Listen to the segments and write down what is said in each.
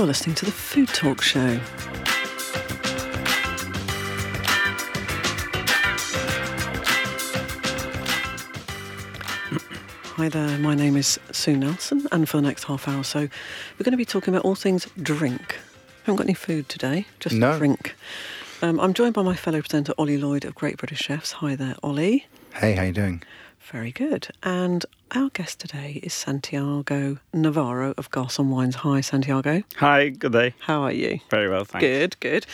You're listening to the Food Talk Show. Hi there, my name is Sue Nelson, and for the next half hour or so, we're going to be talking about all things drink. haven't got any food today, just No. drink. Um, I'm joined by my fellow presenter, Ollie Lloyd of Great British Chefs. Hi there, Ollie. Hey, how you doing? Very good. And our guest today is Santiago Navarro of Garçon Wines. Hi, Santiago. Hi, good day. How are you? Very well, thanks. Good, good.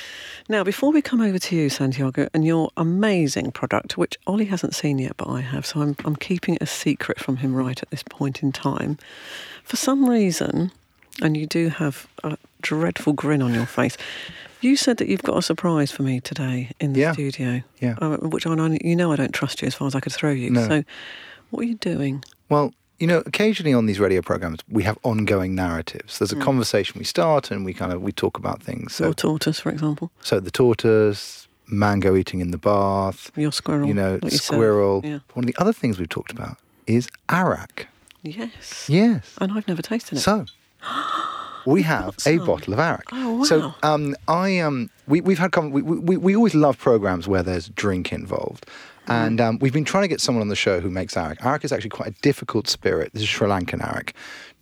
Now, before we come over to you, Santiago, and your amazing product, which Ollie hasn't seen yet, but I have, so I'm, I'm keeping it a secret from him right at this point in time. For some reason, and you do have a dreadful grin on your face, you said that you've got a surprise for me today in the Yeah. studio. Yeah. Uh, which I know, you know I don't trust you as far as I could throw you. No. So, what are you doing? Well, you know, occasionally on these radio programs, we have ongoing narratives. There's a conversation we start, and we kind of we talk about things. So, Your tortoise, for example. so the tortoise, mango eating in the bath, Your squirrel. you know, squirrel. Yeah. One of the other things we've talked about is arak. Yes. Yes. And I've never tasted it. So we have a bottle of arak. Oh, So wow. um, I um, we we've had we, we we always love programs where there's drink involved. Mm. And um, we've been trying to get someone on the show who makes arak. Arak is actually quite a difficult spirit. This is Sri Lankan arak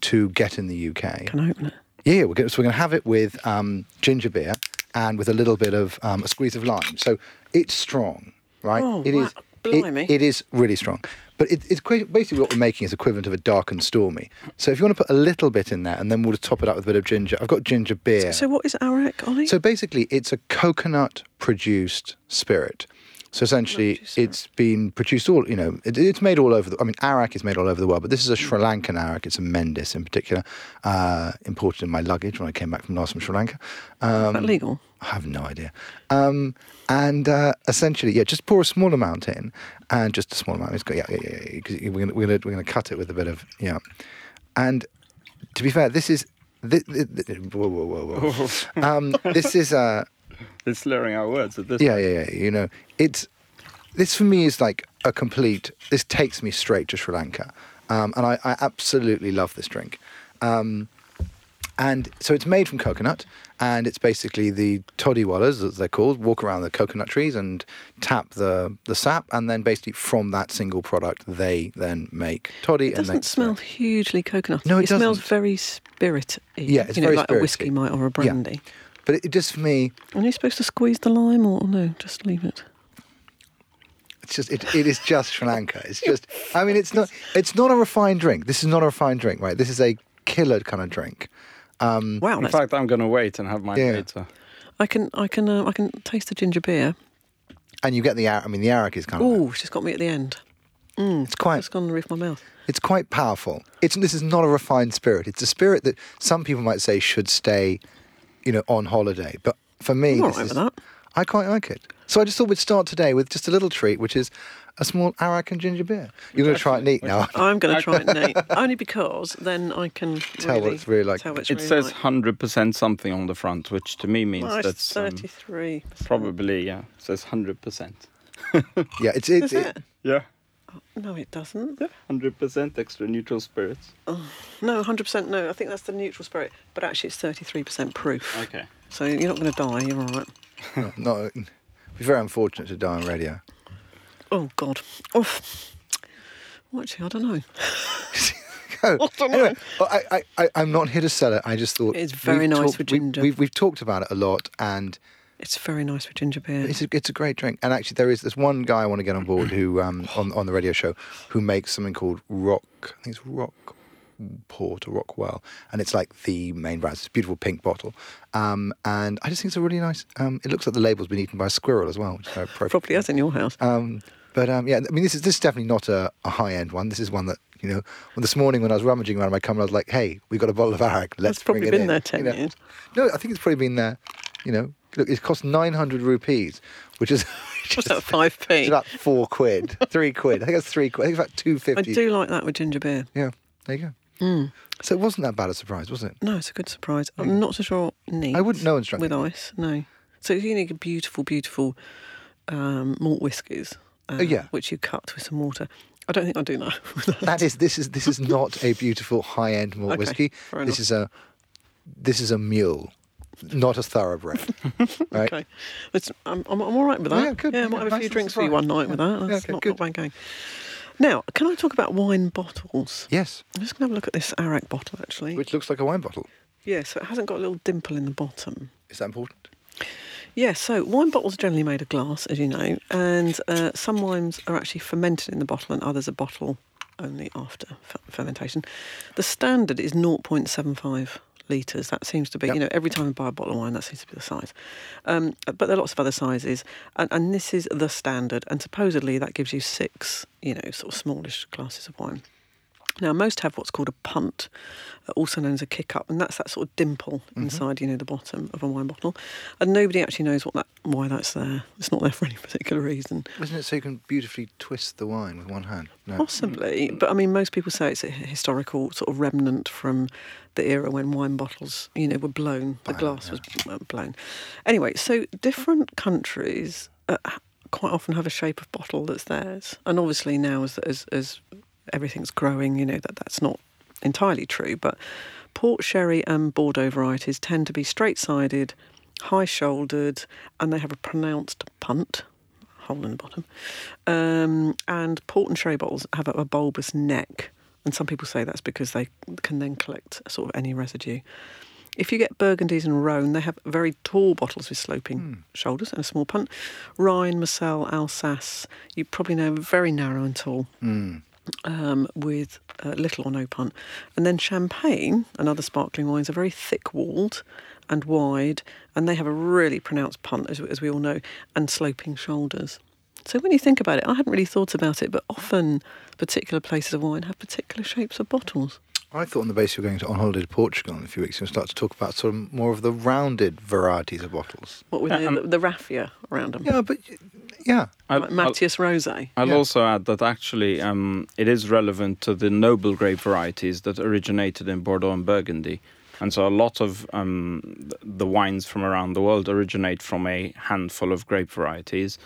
to get in the UK. Can I open it? Yeah, we're going, so we're going to have it with um, ginger beer and with a little bit of um, a squeeze of lime. So it's strong, right? Oh, It wow. is. It- it is really strong. But it, it's quite, basically what we're making is equivalent of a dark and stormy. So if you want to put a little bit in there, and then we'll just top it up with a bit of ginger. I've got ginger beer. So, what is arak, Ollie? So basically, it's a coconut produced spirit. So essentially, it's been produced all, you know, it, it's made all over the, I mean, arak is made all over the world, but this is a Sri Lankan arak. It's a Mendis in particular, uh, imported in my luggage when I came back from last from Sri Lanka. Um, is that legal? I have no idea. Um, and uh, essentially, yeah, just pour a small amount in, and just a small amount. It's got yeah, yeah, yeah. yeah, we're gonna we're gonna cut it with a bit of yeah. And to be fair, this is this, whoa whoa whoa whoa. um, this is uh It's slurring our words at this yeah yeah yeah. You know, it's this for me is like a complete. This takes me straight to Sri Lanka, um, and I, I absolutely love this drink. Um, and so it's made from coconut, and it's basically the toddywallahs, as they're called, walk around the coconut trees and tap the, the sap, and then basically from that single product, they then make toddy. It and doesn't they smell hugely coconut. No, it smells doesn't. very spirity. Yeah, it's you know, very like a whiskey might or a brandy. But it, it just for me, Are you supposed to squeeze the lime or no? Just leave it. it's just it, it is just Sri Lanka. It's just I mean it's not it's not a refined drink. This is not a refined drink, right? This is a killer kind of drink. Um, Wow, In fact, I'm going to wait and have my Yeah. later. I can, I can, uh, I can taste the ginger beer. and you get the I mean the arak is kind of Oh, she's got me at the end. it's quite It's gone on the roof of my mouth. It's quite powerful. It's this is not a refined spirit. It's a spirit that some people might say should stay, you know, on holiday. But for me, I'm all this right is, with that. I quite like it. So I just thought we'd start today with just a little treat, which is a small arak and ginger beer. You're going to try it neat now. I'm going to try it neat, only because then I can Tell what really it's really like. It's It really says like. 100% something on the front, which to me means Well, it's that's um, 33. probably, yeah, says 100%. Yeah, it's it's Is it? Yeah, No, it doesn't. 100% extra neutral spirits. Oh, no, 100% no. I think that's the neutral spirit. But actually, it's 33% proof. Okay. So you're not going to die. You're all right. not, not it'd be very unfortunate to die on radio. Oh, God. Oh. Well, actually, I don't know. Oh, I don't anyway, know. well, I, I, I, I'm not here to sell it. I just thought It's very we've nice talked- with we- we've, we've talked about it a lot, and It's very nice with ginger beer. It's a, it's a great drink, and actually there is this one guy I want to get on board who um, on on the radio show who makes something called Rock. I think it's Rock Port or Rockwell, and it's like the main brand. It's a beautiful pink bottle, um, and I just think it's a really nice. Um, it looks like the label's been eaten by a squirrel as well, which is very. Probably has in your house. Um, but um, yeah, I mean, this is this is definitely not a, a high end one. This is one that you know. When this morning when I was rummaging around my cupboard, I was like, "Hey, we got a bottle of arak. Let's That's probably bring it been in," there you 10 know. years. No, I think it's probably been there. You know, look, it cost nine hundred rupees, which is which What's is- that, 5p? It's about four quid, three quid. I think it's three quid. I think it's about 250. I do like that with ginger beer. Yeah, there you go. Mm. So it wasn't that bad a surprise, was it? No, it's a good surprise. I'm not so sure neat. I wouldn't know instructed. with ice. No. So you need beautiful, beautiful um, malt whiskies. Uh, Oh, yeah. Which you cut with some water. I don't think I do know. That is this is this is not a beautiful high end malt Okay, whiskey. This is a this is a mule, not a thoroughbred. right? Okay, it's, I'm, I'm, I'm all right with that. Yeah, good. Yeah, I might have a Nice few drinks for you one night with that. Yeah, That's okay, not, good. not bad going. Now, can I talk about wine bottles? Yes, I'm just going to have a look at this Arak bottle, actually. which looks like a wine bottle. Yeah, so it hasn't got a little dimple in the bottom. Is that important? Yeah, so wine bottles are generally made of glass, as you know, and uh, some wines are actually fermented in the bottle and others are bottle only after f- fermentation. The standard is 0.75 litres. That seems to be, Yep. you know, every time I buy a bottle of wine, that seems to be the size. Um, but there are lots of other sizes, and, and this is the standard, and supposedly that gives you six, you know, sort of smallish glasses of wine. Now, most have what's called a punt, uh, also known as a kick up, and that's that sort of dimple inside, you know, the bottom of a wine bottle. And nobody actually knows what that, why that's there. It's not there for any particular reason. Isn't it so you can beautifully twist the wine with one hand? No. Possibly, but I mean, most people say it's a historical sort of remnant from the era when wine bottles, you know, were blown. The Blown, glass was uh, blown. Anyway, so different countries uh, quite often have a shape of bottle that's theirs, and obviously now as as, as everything's growing, you know that that's not entirely true. But port sherry and Bordeaux varieties tend to be straight-sided, high-shouldered, and they have a pronounced punt hole in the bottom. Um, and port and sherry bottles have a, a bulbous neck, and some people say that's because they can then collect sort of any residue. If you get Burgundies and Rhone, they have very tall bottles with sloping shoulders and a small punt. Rhine, Moselle, Alsace, you probably know very narrow and tall Mm. Um, with uh, little or no punt. And then Champagne and other sparkling wines are very thick walled and wide, and they have a really pronounced punt, as, as we all know, and sloping shoulders. So when you think about it, I hadn't really thought about it, but often particular places of wine have particular shapes of bottles. I thought on the basis you were going to on holiday to Portugal in a few weeks, you'll start to talk about sort of more of the rounded varieties of bottles. What with Yeah, the, um, the, the raffia around them, Yeah, but yeah, I'll, like Mateus Rosé. I'll Yeah. also add that actually um, it is relevant to the noble grape varieties that originated in Bordeaux and Burgundy. And so a lot of um, the wines from around the world originate from a handful of grape varieties.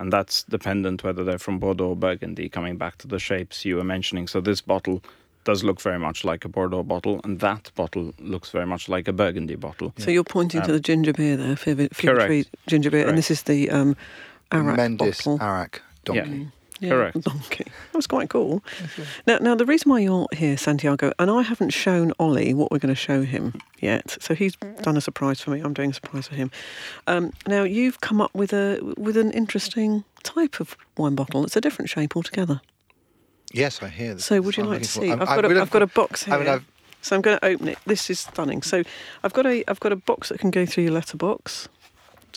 And that's dependent whether they're from Bordeaux or Burgundy, coming back to the shapes you were mentioning. So this bottle does look very much like a Bordeaux bottle, and that bottle looks very much like a Burgundy bottle. So you're pointing to Um, the ginger beer there, Fever, Fever correct. Tree ginger beer, Correct. and this is the um, Arak Mendis bottle. Arak donkey. Yeah. Yeah, Correct. Donkey. That was quite cool. Now, now the reason why you're here, Santiago, and I haven't shown Ollie what we're going to show him yet. So he's done a surprise for me. I'm doing a surprise for him. Um, now you've come up with a with an interesting type of wine bottle. It's a different shape altogether. Yes, I hear. That. So would you I'm like to see? I'm- I've got a, will I've got a box here. I mean, I've, So I'm going to open it. This is stunning. So I've got a I've got a box that can go through your letterbox.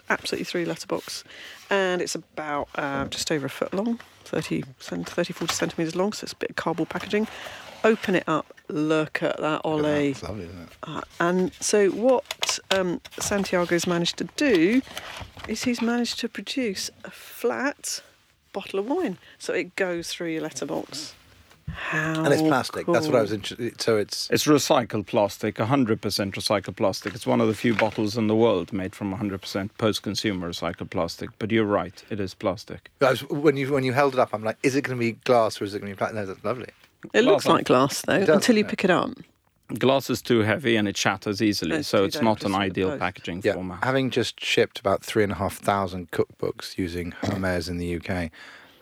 Absolutely through letterbox, and it's about uh, just over a foot long, 30, 30 40 centimeters long. So it's a bit of cardboard packaging. Open it up. Look at that, Ollie. It's lovely, isn't it? Uh, and so what um, Santiago's managed to do is he's managed to produce a flat bottle of wine. So it goes through your letterbox. How And it's plastic. That's what I was cool. interested. So it's It's recycled plastic, 100% recycled plastic. It's one of the few bottles in the world made from 100% post-consumer recycled plastic. But you're right, it is plastic. I was, when you when you held it up, I'm like, is it going to be glass or is it going to be plastic? No, that's lovely. It looks like glass though, does, until you yeah. pick it up. Glass is too heavy and it shatters easily, It's so it's not an dangerous for the ideal packaging Yeah, format. having just shipped about three and a half thousand cookbooks using Hermes in the UK,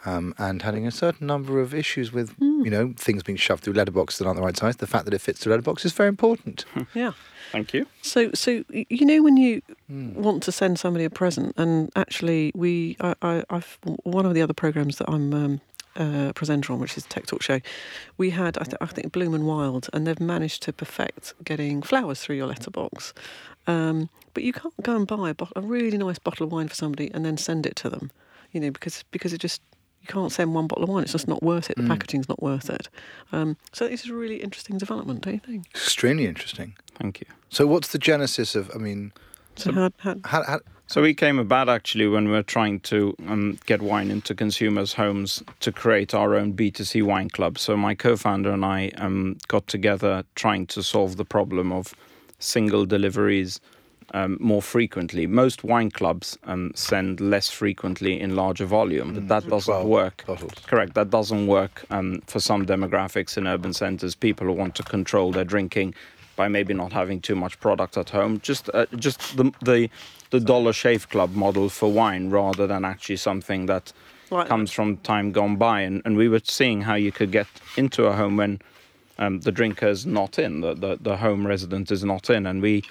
um, and having a certain number of issues with Hmm. you know things being shoved through letterboxes that aren't the right size. The fact that it fits through letterbox is very important. Yeah. Thank you. So, so you know when you Hmm. want to send somebody a present, and actually, we, I, I, I've one of the other programs that I'm um, uh, presenter on, which is Tech Talk Show. We had, I, th- I think, Bloom and Wild, and they've managed to perfect getting flowers through your letterbox. Um, but you can't go and buy a, bot- a really nice bottle of wine for somebody and then send it to them, you know, because because it just you can't send one bottle of wine. It's just not worth it. The Mm. packaging's not worth it. Um, so this is a really interesting development, don't you think? Extremely interesting. Thank you. So, what's the genesis of? I mean, So, So- how, how, how, how, So we came about actually when we were trying to um, get wine into consumers' homes to create our own B2C wine club. So my co-founder and I um, got together trying to solve the problem of single deliveries um, more frequently. Most wine clubs um, send less frequently in larger volume, but that doesn't work. bottles. Correct. That doesn't work um, for some demographics in urban centres. People who want to control their drinking by maybe not having too much product at home. Just uh, just the the the Dollar Shave Club model for wine rather than actually something that Right. comes from time gone by. And, and we were seeing how you could get into a home when um, the drinker is not in, the, the, the home resident is not in. And we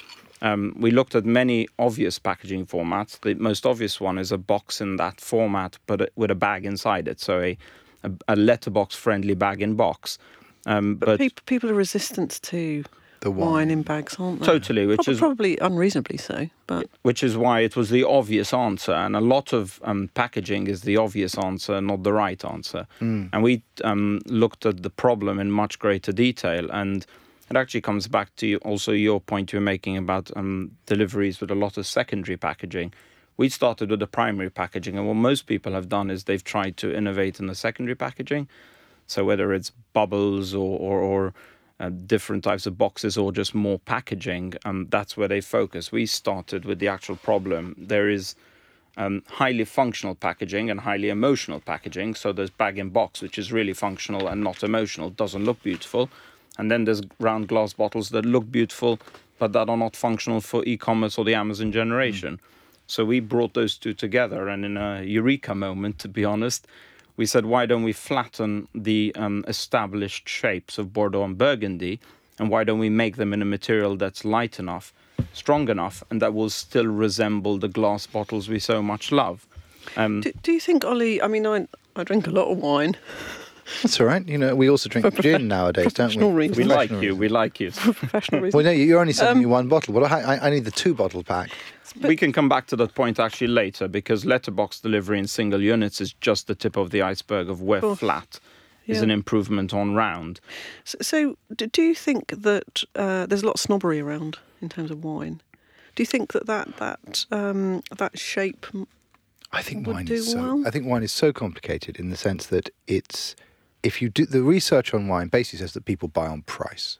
um, we looked at many obvious packaging formats. The most obvious one is a box in that format, but with a bag inside it. So a, a, a letterbox friendly bag in box. Um, but people, people are resistant to The wine. wine. in bags, aren't they? Totally, which Prob- is- probably unreasonably so. But which is why it was the obvious answer. And a lot of um, packaging is the obvious answer, not the right answer. And we um, looked at the problem in much greater detail. And it actually comes back to you- also your point you're making about um, deliveries with a lot of secondary packaging. We started with the primary packaging, and what most people have done is they've tried to innovate in the secondary packaging. So whether it's bubbles or or, or uh, different types of boxes or just more packaging, um, that's where they focus. We started with the actual problem. There is um, highly functional packaging and highly emotional packaging. So there's bag in box, which is really functional and not emotional, doesn't look beautiful. And then there's round glass bottles that look beautiful, but that are not functional for e-commerce or the Amazon generation. So we brought those two together, and in a eureka moment, to be honest, we said, why don't we flatten the um, established shapes of Bordeaux and Burgundy, and why don't we make them in a material that's light enough, strong enough, and that will still resemble the glass bottles we so much love? Um, do, do you think, Ollie? I mean, I I drink a lot of wine. That's all right. You know, we also drink gin nowadays, don't we? reasons. we like you. We like you. Professional reasons. Well, no, you're only sending me one bottle. Well, I, I- I need the two bottle pack. we can come back to that point actually later because letterbox delivery in single units is just the tip of the iceberg of where course. flat is an improvement on round. So, so do, do you think that uh, there's a lot of snobbery around in terms of wine? Do you think that that that um, that shape? I think Would wine do is so. well. I think wine is so complicated in the sense that it's if you do the research on wine basically says that people buy on price.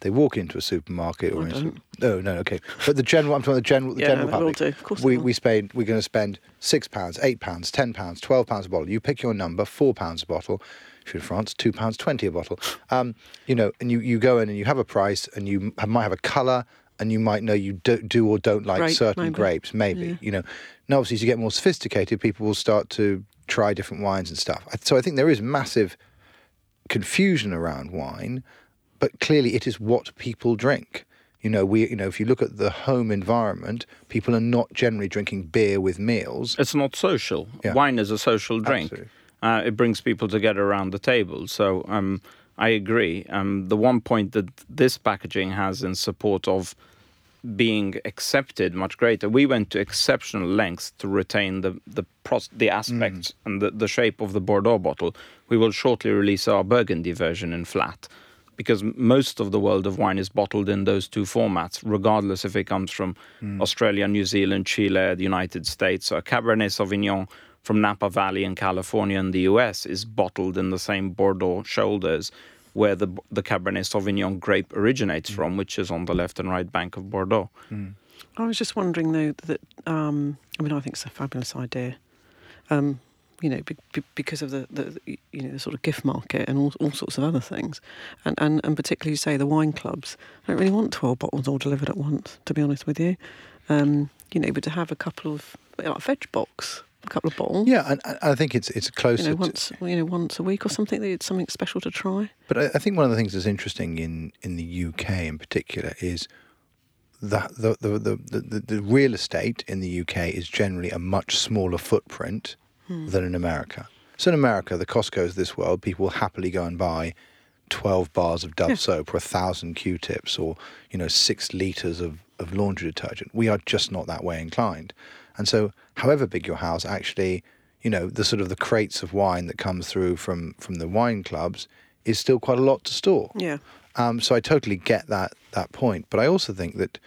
They walk into a supermarket or I in a don't. super, no, no, okay. But the general, I'm talking the general, the Yeah, general they will public. do. Of course we we spend we're going to spend six pounds, eight pounds, ten pounds, twelve pounds a bottle. You pick your number, four pounds a bottle. If you're in France, two pounds twenty a bottle. Um, you know, and you, you go in and you have a price, and you have, might have a colour, and you might know you do, do or don't like Grape, certain maybe. grapes, maybe. Yeah. You know, now obviously as you get more sophisticated, people will start to try different wines and stuff. So I think there is massive confusion around wine, but clearly it is what people drink. You know, we you know if you look at the home environment, people are not generally drinking beer with meals. It's not social. Yeah. Wine is a social drink. Uh, it brings people together around the table. So um, I agree. Um, the one point that this packaging has in support of being accepted much greater. We went to exceptional lengths to retain the the pros- the aspects mm. and the, the shape of the Bordeaux bottle. We will shortly release our Burgundy version in flat, because most of the world of wine is bottled in those two formats, regardless if it comes from mm. Australia, New Zealand, Chile, the United States. A Cabernet Sauvignon from Napa Valley in California in the US is bottled in the same Bordeaux shoulders where the the Cabernet Sauvignon grape originates from, which is on the left and right bank of Bordeaux. I was just wondering though that um, I mean I think it's a fabulous idea. Um, you know, be, be, because of the, the you know the sort of gift market and all, all sorts of other things, and, and and particularly you say the wine clubs. I don't really want twelve bottles all delivered at once, to be honest with you. Um, you know, but to have a couple of like a veg box, a couple of bottles. Yeah, and, and I think it's it's You closer. know, to- once you know, once a week or something. That it's something special to try. But I, I think one of the things that's interesting in, in the UK in particular is that the, the, the, the, the real estate in the UK is generally a much smaller footprint hmm. than in America. So in America, the Costco's of this world, people will happily go and buy 12 bars of Dove Yeah. soap or a thousand Q-tips or, you know, six litres of, of laundry detergent. We are just not that way inclined. And so however big your house, actually, you know, the sort of the crates of wine that comes through from, from the wine clubs is still quite a lot to store. Yeah. Um, so I totally get that that point, but I also think that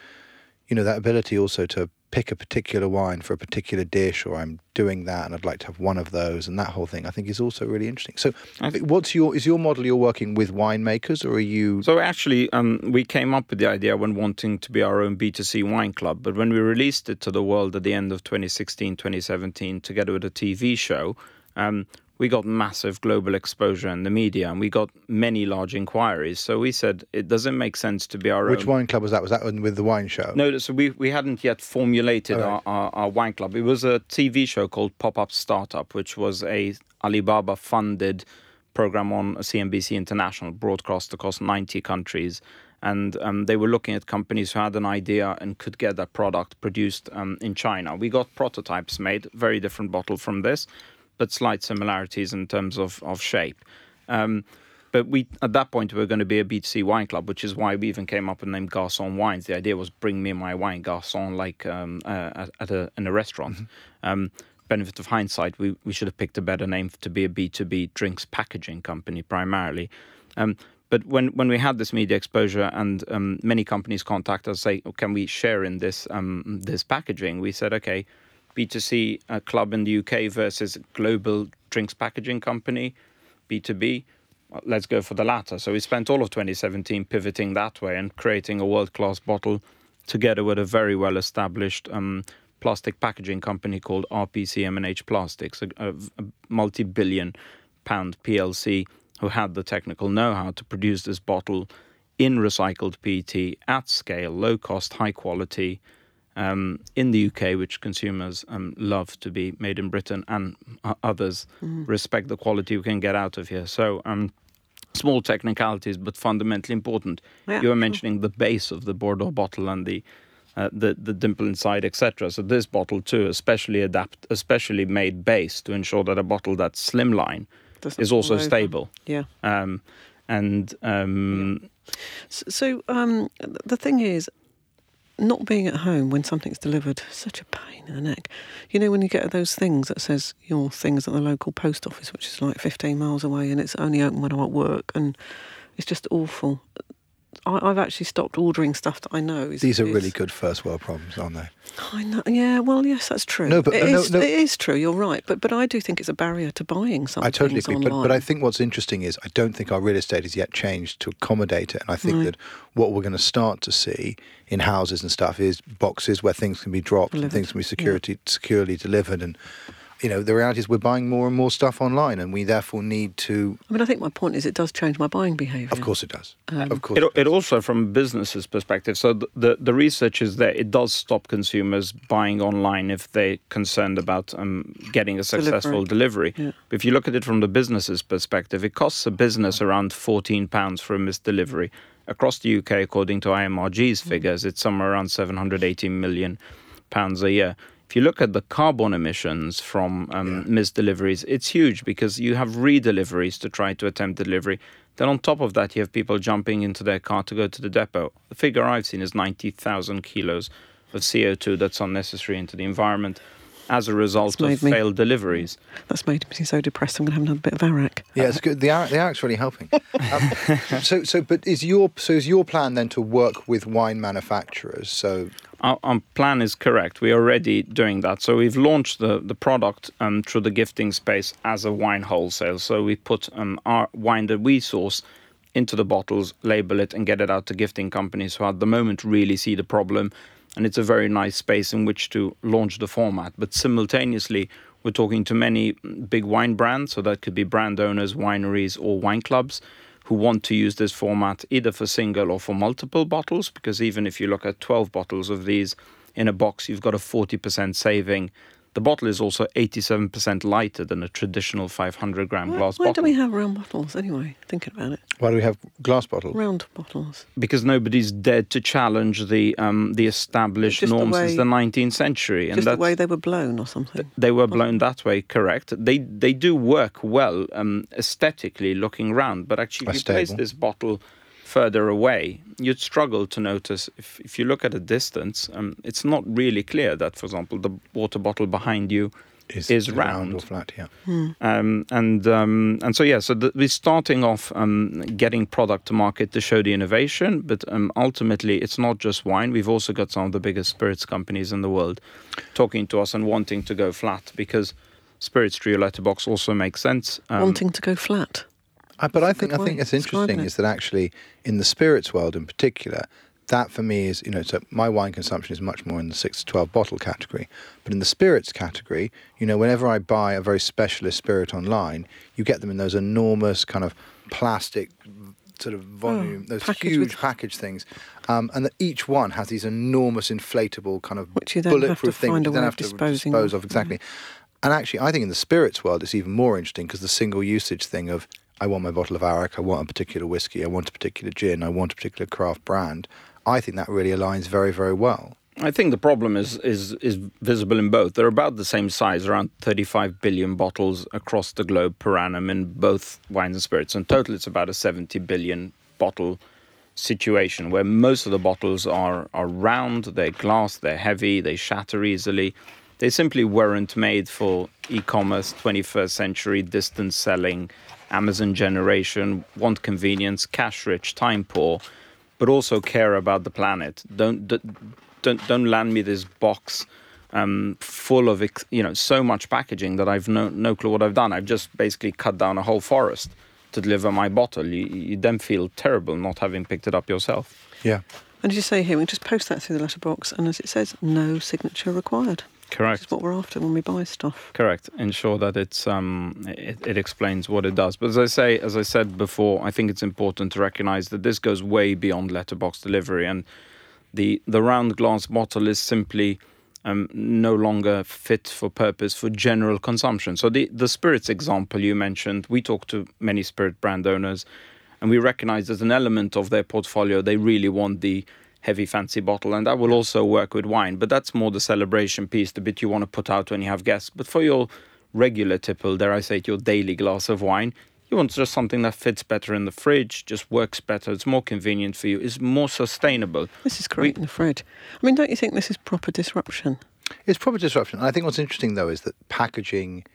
you know that ability also to pick a particular wine for a particular dish, or I'm doing that and I'd like to have one of those, and that whole thing I think is also really interesting. So, I th- what's your is your model? You're working with winemakers, or are you? So actually, um, we came up with the idea when wanting to be our own B2C wine club. But when we released it to the world at the end of 2016, 2017, together with a TV show, um, we got massive global exposure in the media and we got many large inquiries. So we said it doesn't make sense to be our Which own. wine club was that? Was that with the wine show? No, so we, we hadn't yet formulated All our, right. our, our wine club. It was a TV show called Pop Up Startup, which was a Alibaba funded program on CNBC International, broadcast across 90 countries. And um, they were looking at companies who had an idea and could get that product produced um, in China. We got prototypes made, very different bottle from this, but slight similarities in terms of, of shape. Um, but we at that point we were going to be a B2C wine club, which is why we even came up and named Garçon Wines. The idea was bring me my wine, Garçon, like um, uh, at, a in a restaurant. Um, benefit of hindsight, we, we should have picked a better name to be a B2B drinks packaging company primarily. Um, but when, when we had this media exposure and um, many companies contact us say, oh, can we share in this um, this packaging? We said, okay, B2C uh, club in the UK versus global drinks packaging company, B2B. well, Let's go for the latter. So we spent all of 2017 pivoting that way and creating a world-class bottle together with a very well-established um, plastic packaging company called RPC M&H Plastics, a, a, a multi-billion pound PLC who had the technical know-how to produce this bottle in recycled PET at scale, low cost, high quality, um, in the UK, which consumers um, love to be made in Britain, and uh, others respect the quality we can get out of here. So, um, small technicalities, but fundamentally important. Yeah, you were sure. mentioning the base of the Bordeaux bottle and the uh, the the dimple inside, etc. So this bottle too, especially adapt, especially made base to ensure that a bottle that's slimline Doesn't is also over. stable. Yeah. Um, and um, S- So um, the thing is, not being at home when something's delivered, such a pain in the neck. You know, when you get those things that says your thing's at the local post office, which is like 15 miles away, and it's only open when I'm at work, and it's just awful. I, I've actually stopped ordering stuff that I know is. These are is- really good first world problems, aren't they? I know. Yeah. Well, yes, that's true. No, but- It no, is- no. it is true. You're right. But but I do think it's a barrier to buying something. I totally agree. But, Online. but I think what's interesting is I don't think our real estate has yet changed to accommodate it. And I think Right. that what we're going to start to see in houses and stuff is boxes where things can be dropped and things can be yeah. securely delivered. And, you know, the reality is we're buying more and more stuff online and we therefore need to. I mean, I think my point is it does change my buying behaviour. Of course it does. Um, of course It, it, it also, from a business's perspective, so the, the, the research is that it does stop consumers buying online if they're concerned about um, getting a successful delivery. Yeah. If you look at it from the business's perspective, it costs a business around £14 for a missed delivery. Across the UK, according to IMRG's figures, it's somewhere around 780 million pounds a year. If you look at the carbon emissions from um, missed deliveries, it's huge because you have re-deliveries to try to attempt delivery. Then on top of that, you have people jumping into their car to go to the depot. The figure I've seen is 90,000 kilos of CO2 that's unnecessary into the environment as a result of me- failed deliveries. That's made me so depressed. I'm going to have another bit of arak. Yeah, it's good. The Ar- the Arak's really helping. Um, so, so, but is your so is your plan then to work with wine manufacturers? So, Our, our plan is correct. We are already doing that. So we've launched the, the product um, through the gifting space as a wine wholesale. So we put um, our wine that we source into the bottles, label it, and get it out to gifting companies who at the moment really see the problem. And it's a very nice space in which to launch the format. But simultaneously, we're talking to many big wine brands. So that could be brand owners, wineries, or wine clubs who want to use this format either for single or for multiple bottles. Because even if you look at 12 bottles of these in a box, you've got a 40% saving. The bottle is also 87% lighter than a traditional 500 gram Why, glass why do bottle. we have round bottles anyway? Thinking about it, why do we have glass bottles? round bottles. because nobody's dared to challenge the um, the established Just the way- since the 19th century, and Just the way they were blown or something. they were blown that way. Correct. They they do work well um, aesthetically looking round, but actually, if you place this bottle further away, you'd struggle to notice. If if you look at a distance, um, it's not really clear that, for example, the water bottle behind you is round. or flat. Yeah. um, and um, and so yeah, so the, we're starting off um, getting product to market to show the innovation, but um, ultimately it's not just wine. We've also got some of the biggest spirits companies in the world talking to us and wanting to go flat because spirits trio letterbox also makes sense. Um, Wanting to go flat. Uh, but I think I think it's interesting it. is that actually in the spirits world in particular, that for me is, you know, so my wine consumption is much more in the six to 12 bottle category. But in the spirits category, you know, whenever I buy a very specialist spirit online, you get them in those enormous kind of plastic sort of volume, those package huge with- package things. Um, and that each one has these enormous inflatable kind of Which you then have to bulletproof things find you a then way have to dispose of. of. Exactly. And actually, I think in the spirits world, it's even more interesting because the single usage thing of I want my bottle of Arak, I want a particular whiskey, I want a particular gin, I want a particular craft brand. I think that really aligns very, very well. I think the problem is is is visible in both. They're about the same size, around 35 billion bottles across the globe per annum in both wines and spirits. In total, it's about a 70 billion bottle situation where most of the bottles are are round, they're glass, they're heavy, they shatter easily. They simply weren't made for e-commerce, 21st century distance selling, Amazon generation, want convenience, cash rich, time poor, but also care about the planet. Don't don't don't, don't land me this box um, full of you know so much packaging that I've no no clue what I've done. I've just basically cut down a whole forest to deliver my bottle. You, you then feel terrible not having picked it up yourself. Yeah. And as you say here, we just post that through the letterbox, and as it says, no signature required. Correct. is what we're after when we buy stuff. Correct. Ensure that it's um, it, it explains what it does. But as I say, as I said before, I think it's important to recognise that this goes way beyond letterbox delivery, and the the round glass bottle is simply um, no longer fit for purpose for general consumption. So the the spirits example you mentioned, we talked to many spirit brand owners, and we recognise as an element of their portfolio they really want the heavy fancy bottle and that will also work with wine but that's more the celebration piece the bit you want to put out when you have guests but for your regular tipple dare i say it, your daily glass of wine you want just something that fits better in the fridge just works better it's more convenient for you is more sustainable This is great in the fridge. I mean, don't you think this is proper disruption? It's proper disruption. I think what's interesting though is that packaging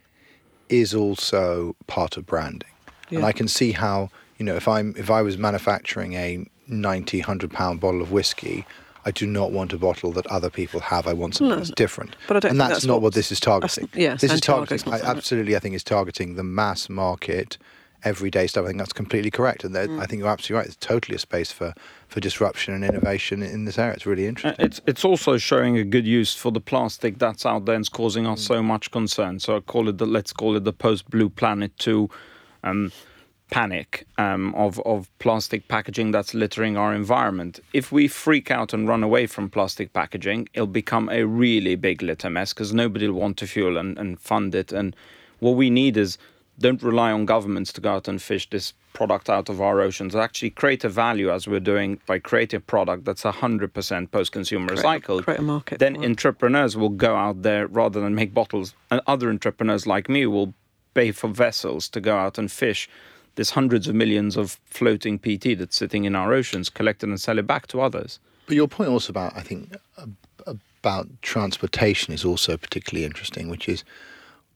is also part of branding. And I can see how, you know, if I'm if I was manufacturing a 90, 100 pound bottle of whiskey, I do not want a bottle that other people have. I want something No, that's different. But I don't and that's, that's not what- what this is targeting. that's- yeah, this is targeting. I absolutely, I think is targeting the mass market, everyday stuff. I think that's completely correct. And Mm. I think you're absolutely right. There's totally a space for for disruption and innovation in this area. It's really Uh, interesting. It's it's also showing a good use for the plastic that's out there and it's causing us so much concern. So I call it the let's call it the post Blue Planet two um, panic um, of of plastic packaging that's littering our environment. If we freak out and run away from plastic packaging, it'll become a really big litter mess because nobody will want to fuel and, and fund it. And what we need is don't rely on governments to go out and fish this product out of our oceans. Actually, create a value as we're doing by creating a product that's 100% post-consumer recycled. create a market Then entrepreneurs will go out there rather than make bottles, and other entrepreneurs like me will pay for vessels to go out and fish. There's hundreds of millions of floating PT that's sitting in our oceans, collect it and sell it back to others. But your point also about, I think, about transportation is also particularly interesting, which is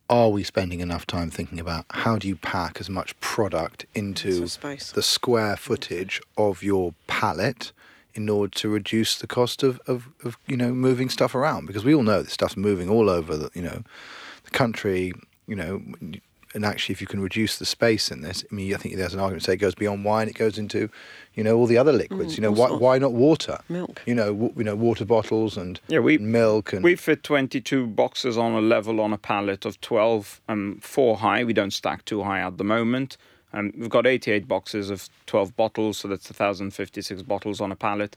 are we spending enough time thinking about how do you pack as much product into space. the square footage of your pallet in order to reduce the cost of, of, of you know moving stuff around because we all know this stuff's moving all over the you know the country you know and actually if you can reduce the space in this I mean I think there's an argument to say it goes beyond wine it goes into you know all the other liquids Mm, you know why, why not water Milk. you know w- you know water bottles and Yeah, we- milk and We fit 22 boxes on a level on a pallet of 12, um, four high. We don't stack too high at the moment. Um, we've got 88 boxes of 12 bottles, so that's 1,056 bottles on a pallet.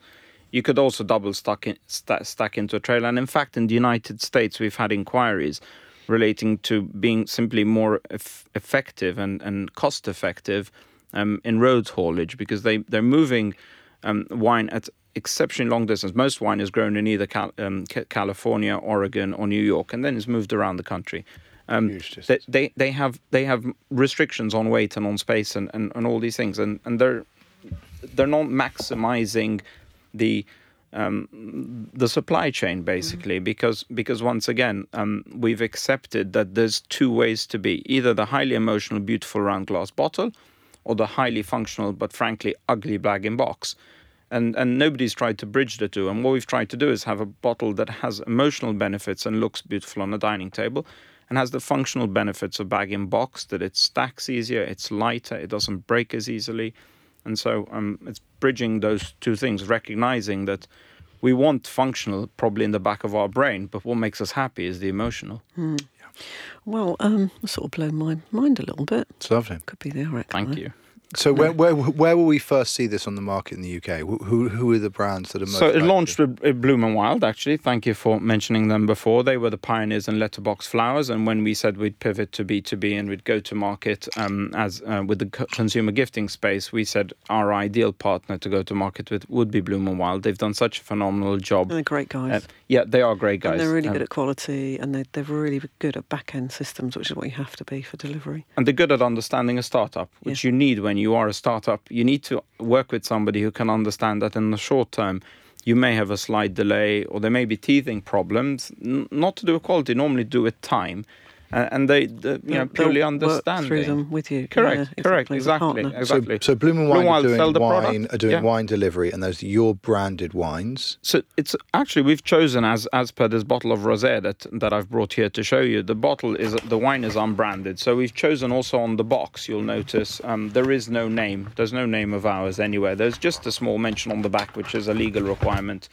You could also double stack, in, sta stack into a trailer. And in fact, in the United States, we've had inquiries relating to being simply more eff- effective and, and cost effective um, in road haulage because they, they're moving um, wine at exceptionally long distance. Most wine is grown in either Cal- um, California, Oregon, or New York, and then is moved around the country. Um, they, they they have they have restrictions on weight and on space and, and, and all these things, and, and they're they're not maximizing the um, the supply chain basically because because once again um, we've accepted that there's two ways to be either the highly emotional beautiful round glass bottle or the highly functional but frankly ugly bag and box. And and nobody's tried to bridge the two. And what we've tried to do is have a bottle that has emotional benefits and looks beautiful on a dining table and has the functional benefits of bag and box that it stacks easier it's lighter it doesn't break as easily And so um, it's bridging those two things, recognizing that we want functional probably in the back of our brain, but what makes us happy is the emotional. Well, um, sort of blown my mind a little bit. It's lovely. Could be the arak. Thank you. So where, where where will we first see this on the market in the UK? Who who, who are the brands that are most? So it likely? launched with with Bloom and Wild, actually. Thank you for mentioning them before. They were the pioneers in letterbox flowers, and when we said we'd pivot to B two B and we'd go to market um, as uh, with the consumer gifting space, we said our ideal partner to go to market with would be Bloom and Wild. They've done such a phenomenal job. And they're great guys. Uh, yeah, they are great guys. And they're really Um, good at quality and they, they're really good at back end systems, which is what you have to be for delivery. and they're good at understanding a startup, which you need when you are a startup. You need to work with somebody who can understand that in the short term, you may have a slight delay or there may be teething problems, n- not to do with quality, normally do with time. And they, the, you know, They'll- purely they'll work understanding. through them with you. Correct, Yeah, correct, as a exactly, exactly. So, so Bloom and Wine Wild are sell doing wine, are doing yeah. wine delivery, and those are your branded wines. So it's actually we've chosen as as per this bottle of rosé that that I've brought here to show you. The bottle is the wine is unbranded, so we've chosen also on the box. You'll notice um, there is no name. There's no name of ours anywhere. There's just a small mention on the back, which is a legal requirement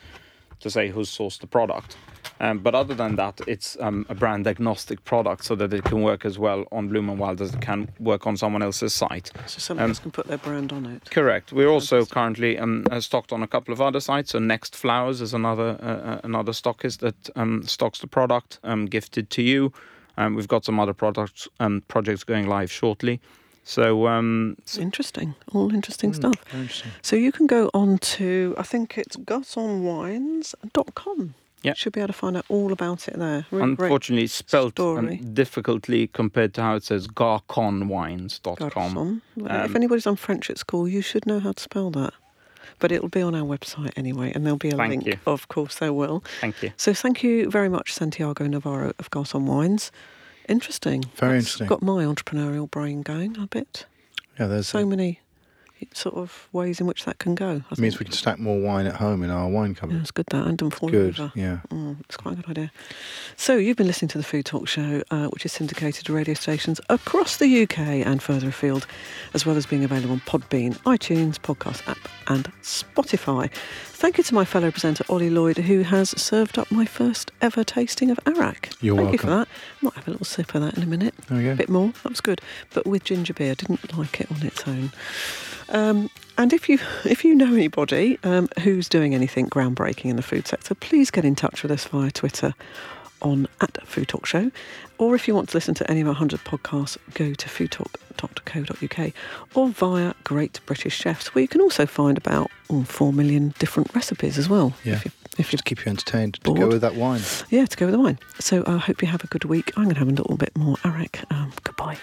to say who's sourced the product. Um, but other than that, it's um, a brand agnostic product, so that it can work as well on Bloom and Wild as it can work on someone else's site. So someone Um, else can put their brand on it. Correct. We're also currently um, uh, stocked on a couple of other sites. So Next Flowers is another uh, uh, another stockist that um, stocks the product, um, gifted to you. Um, we've got some other products um, projects going live shortly. So um, It's interesting. All interesting Hmm. stuff. Interesting. So you can go on to, I think it's garconwines.com. Yeah. Should be able to find out all about it there. Really great. unfortunately spelt story. um, difficultly compared to how it says garconwines.com. Garçon. if Um, anybody's on French at school, you should know how to spell that. But it'll be on our website anyway, and there'll be a link. you. Of course, there will. Thank you. So thank you very much, Santiago Navarro of Garçon Wines. Interesting. Very That's interesting. Got my entrepreneurial brain going a bit. Yeah, there's So a, many sort of ways in which that can go. I it means we can stack more wine at home in our wine Yeah, cupboard. it's good that. And don't fall Good. over. Yeah. Mm, it's quite a good idea. So, you've been listening to the Food Talk Show, uh, which is syndicated to radio stations across the UK and further afield, as well as being available on Podbean, iTunes, podcast app, and Spotify. Thank you to my fellow presenter, Ollie Lloyd, who has served up my first ever tasting of Arak. You're Thank you for welcome. that. Might have a little sip of that in a minute. There we A bit more. That was good. But with ginger beer, didn't like it on its own. Um, and if you if you know anybody um, who's doing anything groundbreaking in the food sector, please get in touch with us via Twitter on at Food Talk Show. Or if you want to listen to any of our 100 podcasts, go to foodtalk.co.uk or via Great British Chefs, where you can also find about oh, 4 million different recipes as well. Yeah. If you, if you Just keep you entertained to go with that wine. yeah, to go with the wine. So I hope you have a good week. I'm going to have a little bit more Arak. Um, goodbye.